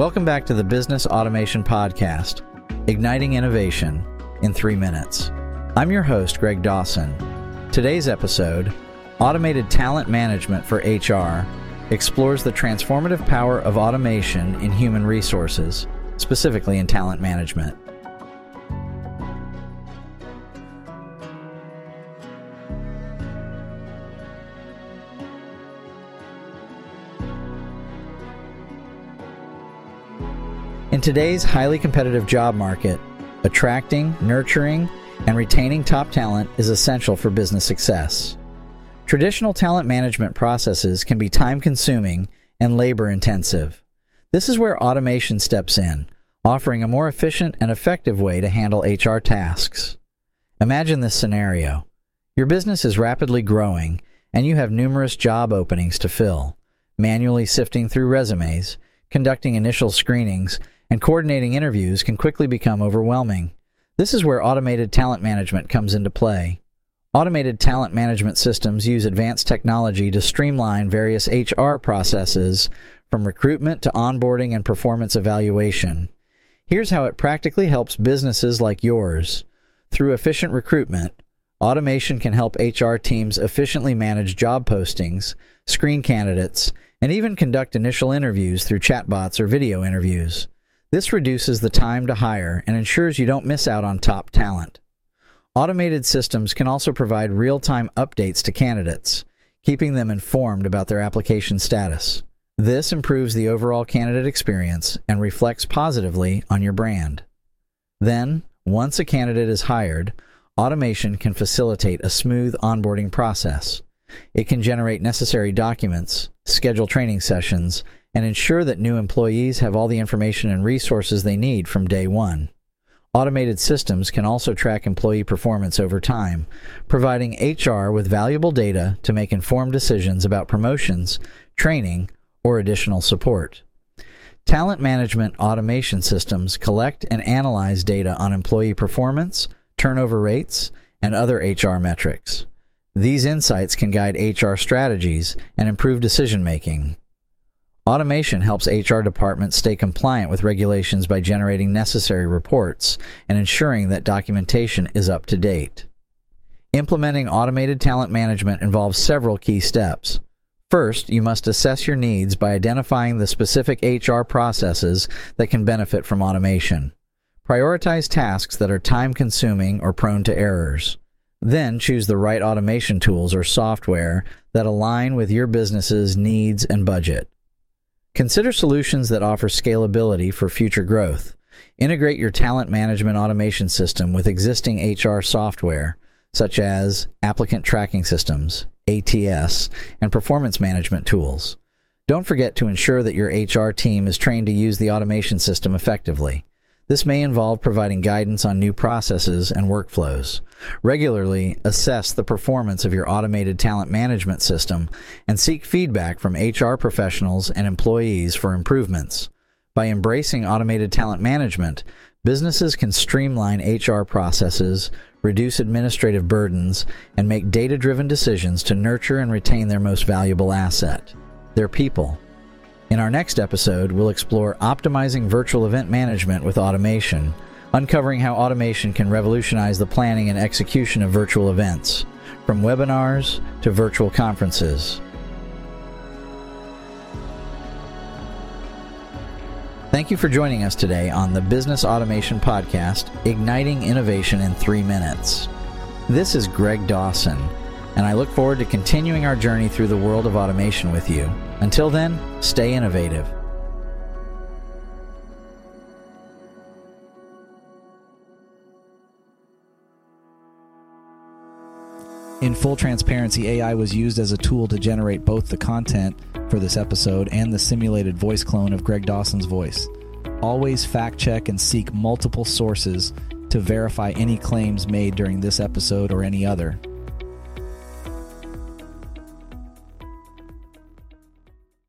Welcome back to the Business Automation Podcast, igniting innovation in three minutes. I'm your host, Greg Dawson. Today's episode, Automated Talent Management for HR, explores the transformative power of automation in human resources, specifically in talent management. In today's highly competitive job market, attracting, nurturing, and retaining top talent is essential for business success. Traditional talent management processes can be time consuming and labor intensive. This is where automation steps in, offering a more efficient and effective way to handle HR tasks. Imagine this scenario your business is rapidly growing, and you have numerous job openings to fill. Manually sifting through resumes, conducting initial screenings, and coordinating interviews can quickly become overwhelming. This is where automated talent management comes into play. Automated talent management systems use advanced technology to streamline various HR processes from recruitment to onboarding and performance evaluation. Here's how it practically helps businesses like yours. Through efficient recruitment, automation can help HR teams efficiently manage job postings, screen candidates, and even conduct initial interviews through chatbots or video interviews. This reduces the time to hire and ensures you don't miss out on top talent. Automated systems can also provide real time updates to candidates, keeping them informed about their application status. This improves the overall candidate experience and reflects positively on your brand. Then, once a candidate is hired, automation can facilitate a smooth onboarding process. It can generate necessary documents, schedule training sessions, and ensure that new employees have all the information and resources they need from day one. Automated systems can also track employee performance over time, providing HR with valuable data to make informed decisions about promotions, training, or additional support. Talent management automation systems collect and analyze data on employee performance, turnover rates, and other HR metrics. These insights can guide HR strategies and improve decision making. Automation helps HR departments stay compliant with regulations by generating necessary reports and ensuring that documentation is up to date. Implementing automated talent management involves several key steps. First, you must assess your needs by identifying the specific HR processes that can benefit from automation. Prioritize tasks that are time consuming or prone to errors. Then choose the right automation tools or software that align with your business's needs and budget. Consider solutions that offer scalability for future growth. Integrate your talent management automation system with existing HR software, such as applicant tracking systems, ATS, and performance management tools. Don't forget to ensure that your HR team is trained to use the automation system effectively. This may involve providing guidance on new processes and workflows. Regularly assess the performance of your automated talent management system and seek feedback from HR professionals and employees for improvements. By embracing automated talent management, businesses can streamline HR processes, reduce administrative burdens, and make data driven decisions to nurture and retain their most valuable asset their people. In our next episode, we'll explore optimizing virtual event management with automation, uncovering how automation can revolutionize the planning and execution of virtual events, from webinars to virtual conferences. Thank you for joining us today on the Business Automation Podcast, Igniting Innovation in Three Minutes. This is Greg Dawson, and I look forward to continuing our journey through the world of automation with you. Until then, stay innovative. In full transparency, AI was used as a tool to generate both the content for this episode and the simulated voice clone of Greg Dawson's voice. Always fact check and seek multiple sources to verify any claims made during this episode or any other.